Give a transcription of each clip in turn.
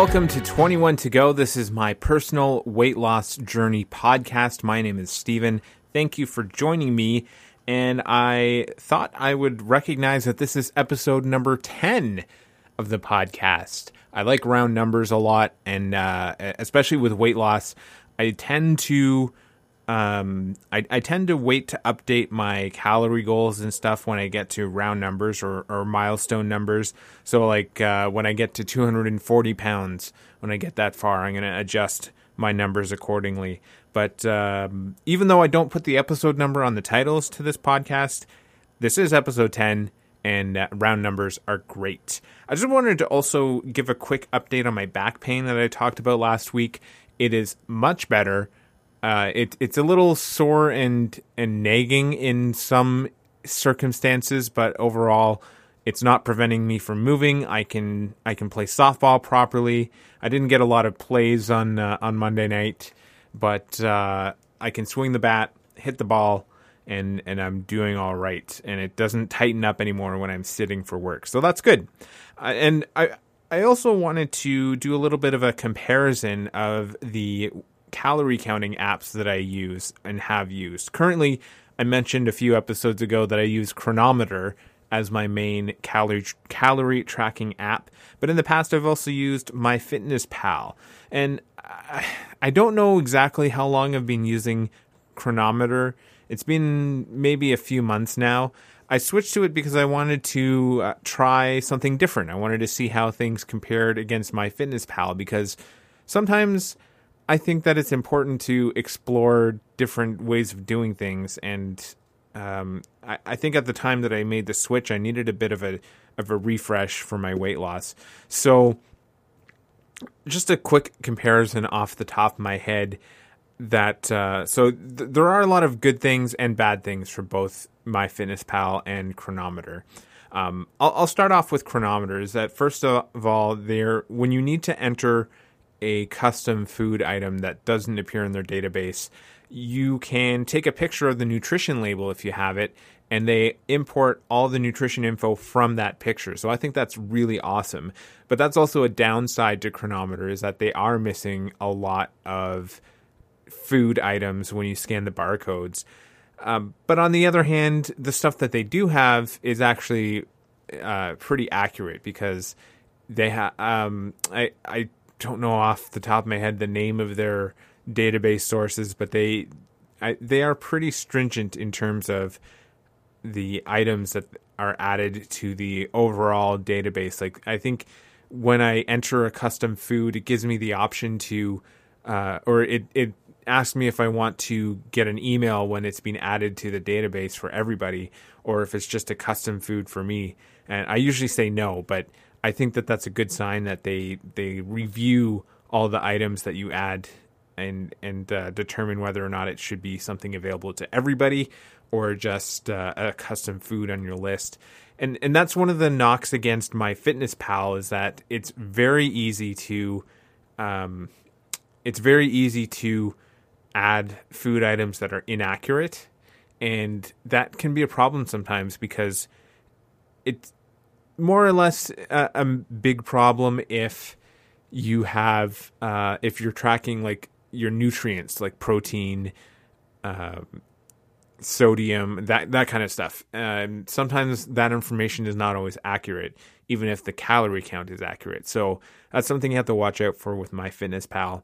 welcome to 21 to Go. This is my personal weight loss journey podcast. My name is Stephen. Thank you for joining me. And I thought I would recognize that this is episode number 10 of the podcast. I like round numbers a lot, and uh, especially with weight loss, I tend to um, I, I tend to wait to update my calorie goals and stuff when I get to round numbers or, or milestone numbers. So, like uh, when I get to 240 pounds, when I get that far, I'm going to adjust my numbers accordingly. But um, even though I don't put the episode number on the titles to this podcast, this is episode 10 and uh, round numbers are great. I just wanted to also give a quick update on my back pain that I talked about last week. It is much better. Uh, it, it's a little sore and and nagging in some circumstances, but overall, it's not preventing me from moving. I can I can play softball properly. I didn't get a lot of plays on uh, on Monday night, but uh, I can swing the bat, hit the ball, and and I'm doing all right. And it doesn't tighten up anymore when I'm sitting for work, so that's good. Uh, and I I also wanted to do a little bit of a comparison of the calorie counting apps that I use and have used. Currently, I mentioned a few episodes ago that I use Cronometer as my main calorie calorie tracking app, but in the past I've also used MyFitnessPal. And I, I don't know exactly how long I've been using Cronometer. It's been maybe a few months now. I switched to it because I wanted to uh, try something different. I wanted to see how things compared against MyFitnessPal because sometimes I think that it's important to explore different ways of doing things, and um, I, I, think at the time that I made the switch, I needed a bit of a of a refresh for my weight loss. So, just a quick comparison off the top of my head. That uh, so th- there are a lot of good things and bad things for both MyFitnessPal and Cronometer. Um, I'll, I'll, start off with Cronometers. That first of all, there when you need to enter a custom food item that doesn't appear in their database, you can take a picture of the nutrition label if you have it, and they import all the nutrition info from that picture. So I think that's really awesome. But that's also a downside to Cronometer is that they are missing a lot of food items when you scan the barcodes. Um, but on the other hand, the stuff that they do have is actually uh, pretty accurate because they have. Um, I I don't know off the top of my head the name of their database sources, but they I, they are pretty stringent in terms of the items that are added to the overall database. Like I think when I enter a custom food, it gives me the option to, uh, or it it asks me if I want to get an email when it's been added to the database for everybody, or if it's just a custom food for me. And I usually say no, but I think that that's a good sign that they they review all the items that you add and and uh, determine whether or not it should be something available to everybody or just uh, a custom food on your list. And and that's one of the knocks against MyFitnessPal is that it's very easy to um, it's very easy to add food items that are inaccurate and that can be a problem sometimes because it's more or less a, a big problem if you have uh, if you're tracking like your nutrients like protein uh, sodium that that kind of stuff. Um, sometimes that information is not always accurate even if the calorie count is accurate. So that's something you have to watch out for with MyFitnessPal.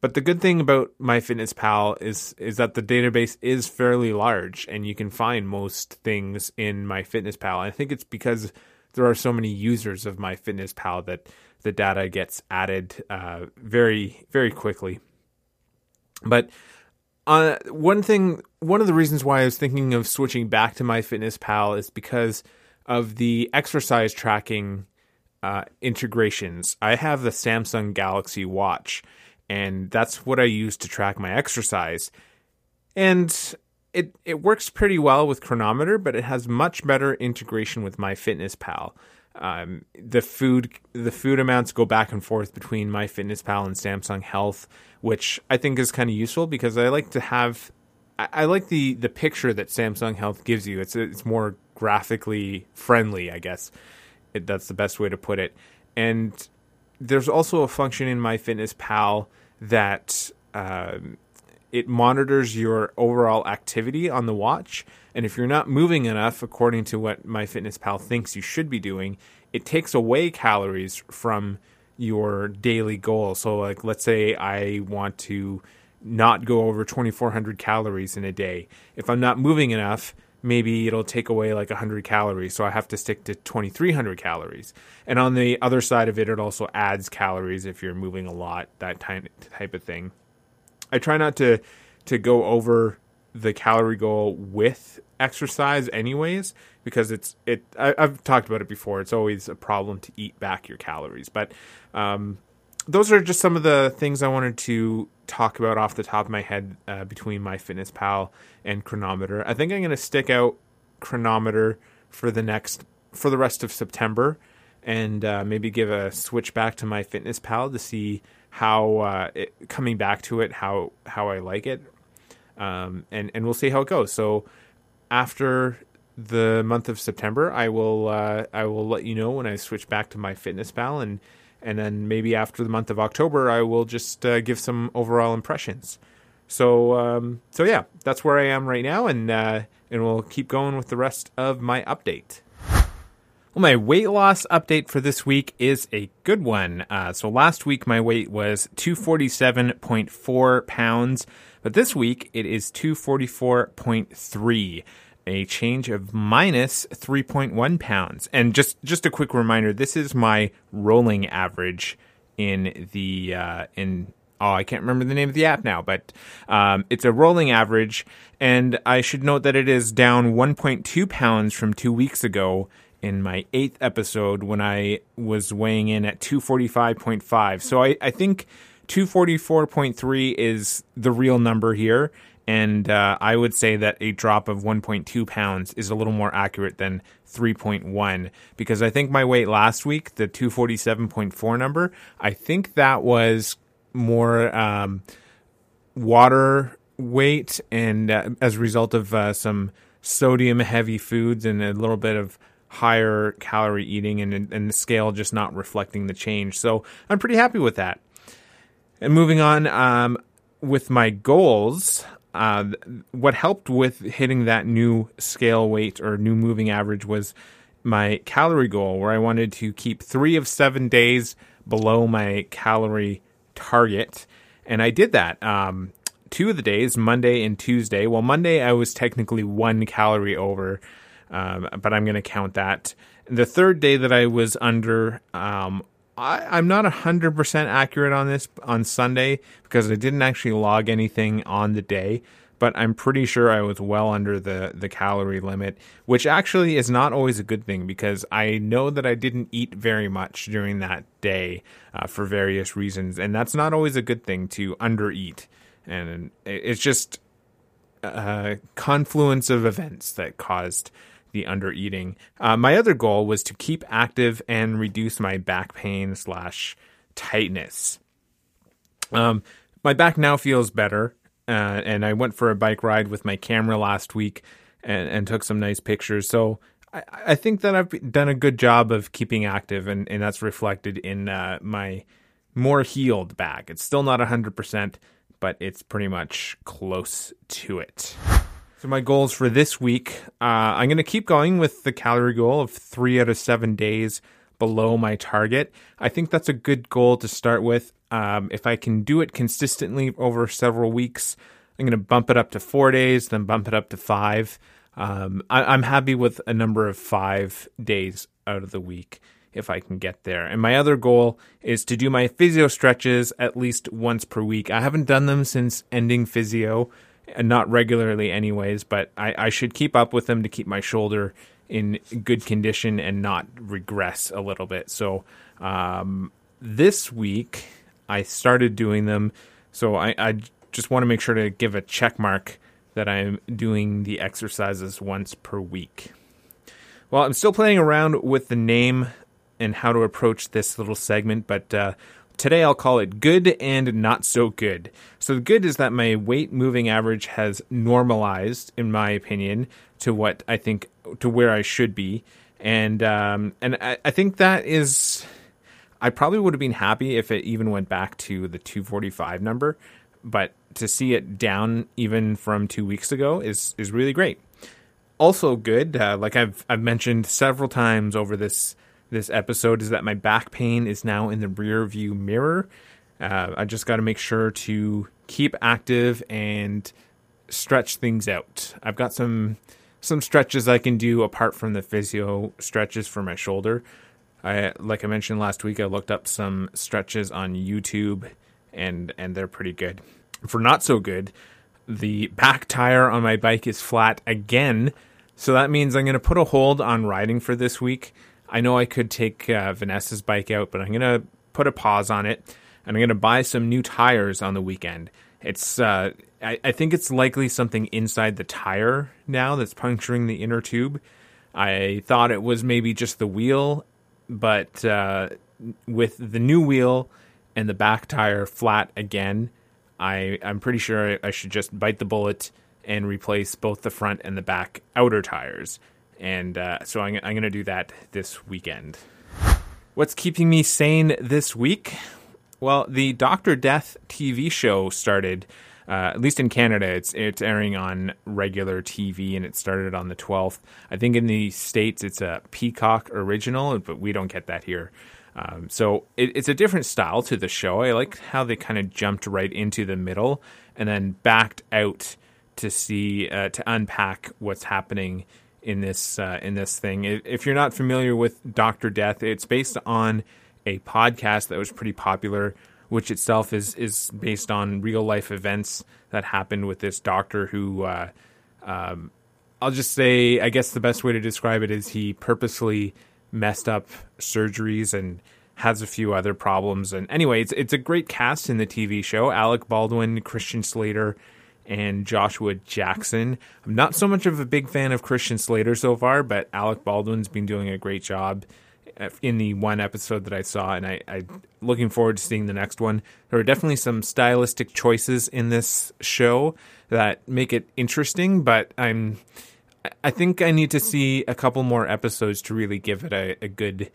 But the good thing about MyFitnessPal is is that the database is fairly large and you can find most things in MyFitnessPal. I think it's because there are so many users of MyFitnessPal that the data gets added uh, very very quickly. But uh, one thing, one of the reasons why I was thinking of switching back to MyFitnessPal is because of the exercise tracking uh, integrations. I have the Samsung Galaxy Watch, and that's what I use to track my exercise. And it it works pretty well with Cronometer, but it has much better integration with MyFitnessPal. Um, the food the food amounts go back and forth between MyFitnessPal and Samsung Health, which I think is kind of useful because I like to have I, I like the the picture that Samsung Health gives you. It's it's more graphically friendly, I guess. It, that's the best way to put it. And there's also a function in MyFitnessPal that um, it monitors your overall activity on the watch. And if you're not moving enough, according to what MyFitnessPal thinks you should be doing, it takes away calories from your daily goal. So, like, let's say I want to not go over 2,400 calories in a day. If I'm not moving enough, maybe it'll take away like 100 calories. So I have to stick to 2,300 calories. And on the other side of it, it also adds calories if you're moving a lot, that type of thing. I try not to to go over the calorie goal with exercise anyways because it's it I, have talked about it before. It's always a problem to eat back your calories. But um, those are just some of the things i wanted to talk about off the top of my head uh, between MyFitnessPal and cronometer. I think i'm going to stick out cronometer for the next for the rest of september and uh, maybe give a switch back to my fitness pal to see how uh, it, coming back to it how how i like it um, and and we'll see how it goes. So after the month of September, I will uh, I will let you know when I switch back to MyFitnessPal, and and then maybe after the month of October, I will just uh, give some overall impressions. So um, so yeah, that's where I am right now, and uh, and we'll keep going with the rest of my update. Well, my weight loss update for this week is a good one. Uh, so last week my weight was 247.4 pounds. But this week it is 244.3, a change of minus 3.1 pounds. And just just a quick reminder, this is my rolling average in the uh, in oh I can't remember the name of the app now, but um, it's a rolling average, and I should note that it is down 1.2 pounds from two weeks ago in my eighth episode when I was weighing in at 245.5. So I, I think 244.3 is the real number here. And uh, I would say that a drop of 1.2 pounds is a little more accurate than 3.1 because I think my weight last week, the 247.4 number, I think that was more um, water weight and uh, as a result of uh, some sodium heavy foods and a little bit of higher calorie eating and, and the scale just not reflecting the change. So I'm pretty happy with that. And moving on um, with my goals, uh, what helped with hitting that new scale weight or new moving average was my calorie goal, where I wanted to keep three of seven days below my calorie target. And I did that. Um, two of the days, Monday and Tuesday. Well, Monday I was technically one calorie over, um, but I'm going to count that. The third day that I was under, um, I, am not 100% accurate on this on Sunday because I didn't actually log anything on the day, but I'm pretty sure I was well under the, the calorie limit, which actually is not always a good thing because I know that I didn't eat very much during that day uh, for various reasons, and that's not always a good thing to undereat. And it's just a confluence of events that caused the under eating. Uh, my other goal was to keep active and reduce my back pain slash tightness. Um, my back now feels better, uh, and I went for a bike ride with my camera last week and, and took some nice pictures. So I, I, think that I've done a good job of keeping active, and, and that's reflected in uh, my more healed back. It's still not 100%, but it's pretty much close to it. So my goals for this week, uh, I'm going to keep going with the calorie goal of three out of seven days below my target. I think that's a good goal to start with. Um, if I can do it consistently over several weeks, I'm going to bump it up to four days, then bump it up to five. Um, I, am happy with a number of five days out of the week if I can get there. And my other goal is to do my physio stretches at least once per week. I haven't done them since ending physio not regularly anyways, but I, I should keep up with them to keep my shoulder in good condition and not regress a little bit. So um, this week I started doing them. So I, I just want to make sure to give a check mark that I'm doing the exercises once per week. Well, I'm still playing around with the name and how to approach this little segment, but uh, Today I'll call it good and not so good. So the good is that my weight moving average has normalized, in my opinion, to what I think to where I should be, and um, and I, I think that is. I probably would have been happy if it even went back to the 245 number, but to see it down even from two weeks ago is is really great. Also good, uh, like I've I've mentioned several times over this this episode, is that my back pain is now in the rear view mirror. Uh, I just got to make sure to keep active and stretch things out. I've got some some stretches I can do apart from the physio stretches for my shoulder. I like I mentioned last week I looked up some stretches on YouTube and and they're pretty good. For not so good, the back tire on my bike is flat again. So that means I'm going to put a hold on riding for this week. I know I could take uh, Vanessa's bike out, but I'm going to put a pause on it and I'm going to buy some new tires on the weekend. It's uh, I, I think it's likely something inside the tire now that's puncturing the inner tube. I thought it was maybe just the wheel, but uh, with the new wheel and the back tire flat again, I I'm pretty sure I should just bite the bullet and replace both the front and the back outer tires. And uh, so I'm, I'm going to do that this weekend. What's keeping me sane this week? Well, the Doctor Death TV show started. Uh, at least in Canada, it's it's airing on regular TV, and it started on the twelfth. I think in the states it's a Peacock original, but we don't get that here. Um, so it, it's a different style to the show. I like how they kind of jumped right into the middle and then backed out to see uh, to unpack what's happening in this uh, in this thing. If you're not familiar with Doctor Death, it's based on a podcast that was pretty popular, which itself is is based on real life events that happened with this doctor who. Uh, um, I'll just say, I guess the best way to describe it is he purposely messed up surgeries and has a few other problems. And anyway, it's it's a great cast in the TV show. Alec Baldwin, Christian Slater, and Joshua Jackson. I'm not so much of a big fan of Christian Slater so far, but Alec Baldwin's been doing a great job uh, in the one episode that I saw, and I, I looking forward to seeing the next one. There are definitely some stylistic choices in this show that make it interesting, but I'm I think I need to see a couple more episodes to really give it a, a good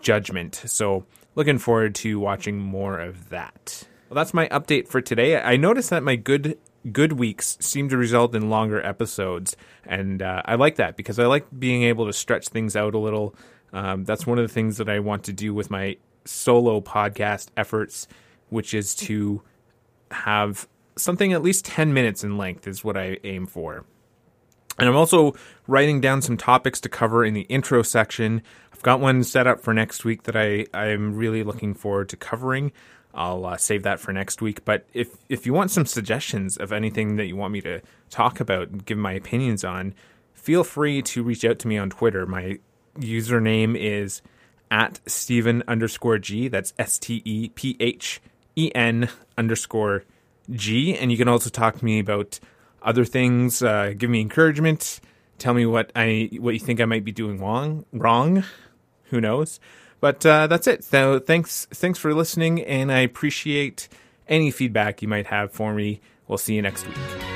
judgment. So looking forward to watching more of that. Well, that's my update for today. I noticed that my good good weeks seem to result in longer episodes, and uh, I like that because I like being able to stretch things out a little. Um, that's one of the things that I want to do with my solo podcast efforts, which is to have something at least 10 minutes in length, is what I aim for. And I'm also writing down some topics to cover in the intro section. I've got one set up for next week that I, I'm really looking forward to covering. I'll uh, save that for next week. But if if you want some suggestions of anything that you want me to talk about and give my opinions on, feel free to reach out to me on Twitter. My username is at Stephen underscore G. That's S T E P H E N underscore G. And you can also talk to me about other things. Uh, give me encouragement. Tell me what I what you think I might be doing wrong. Wrong. Who knows? But uh, that's it. So thanks thanks for listening, and I appreciate any feedback you might have for me. We'll see you next week.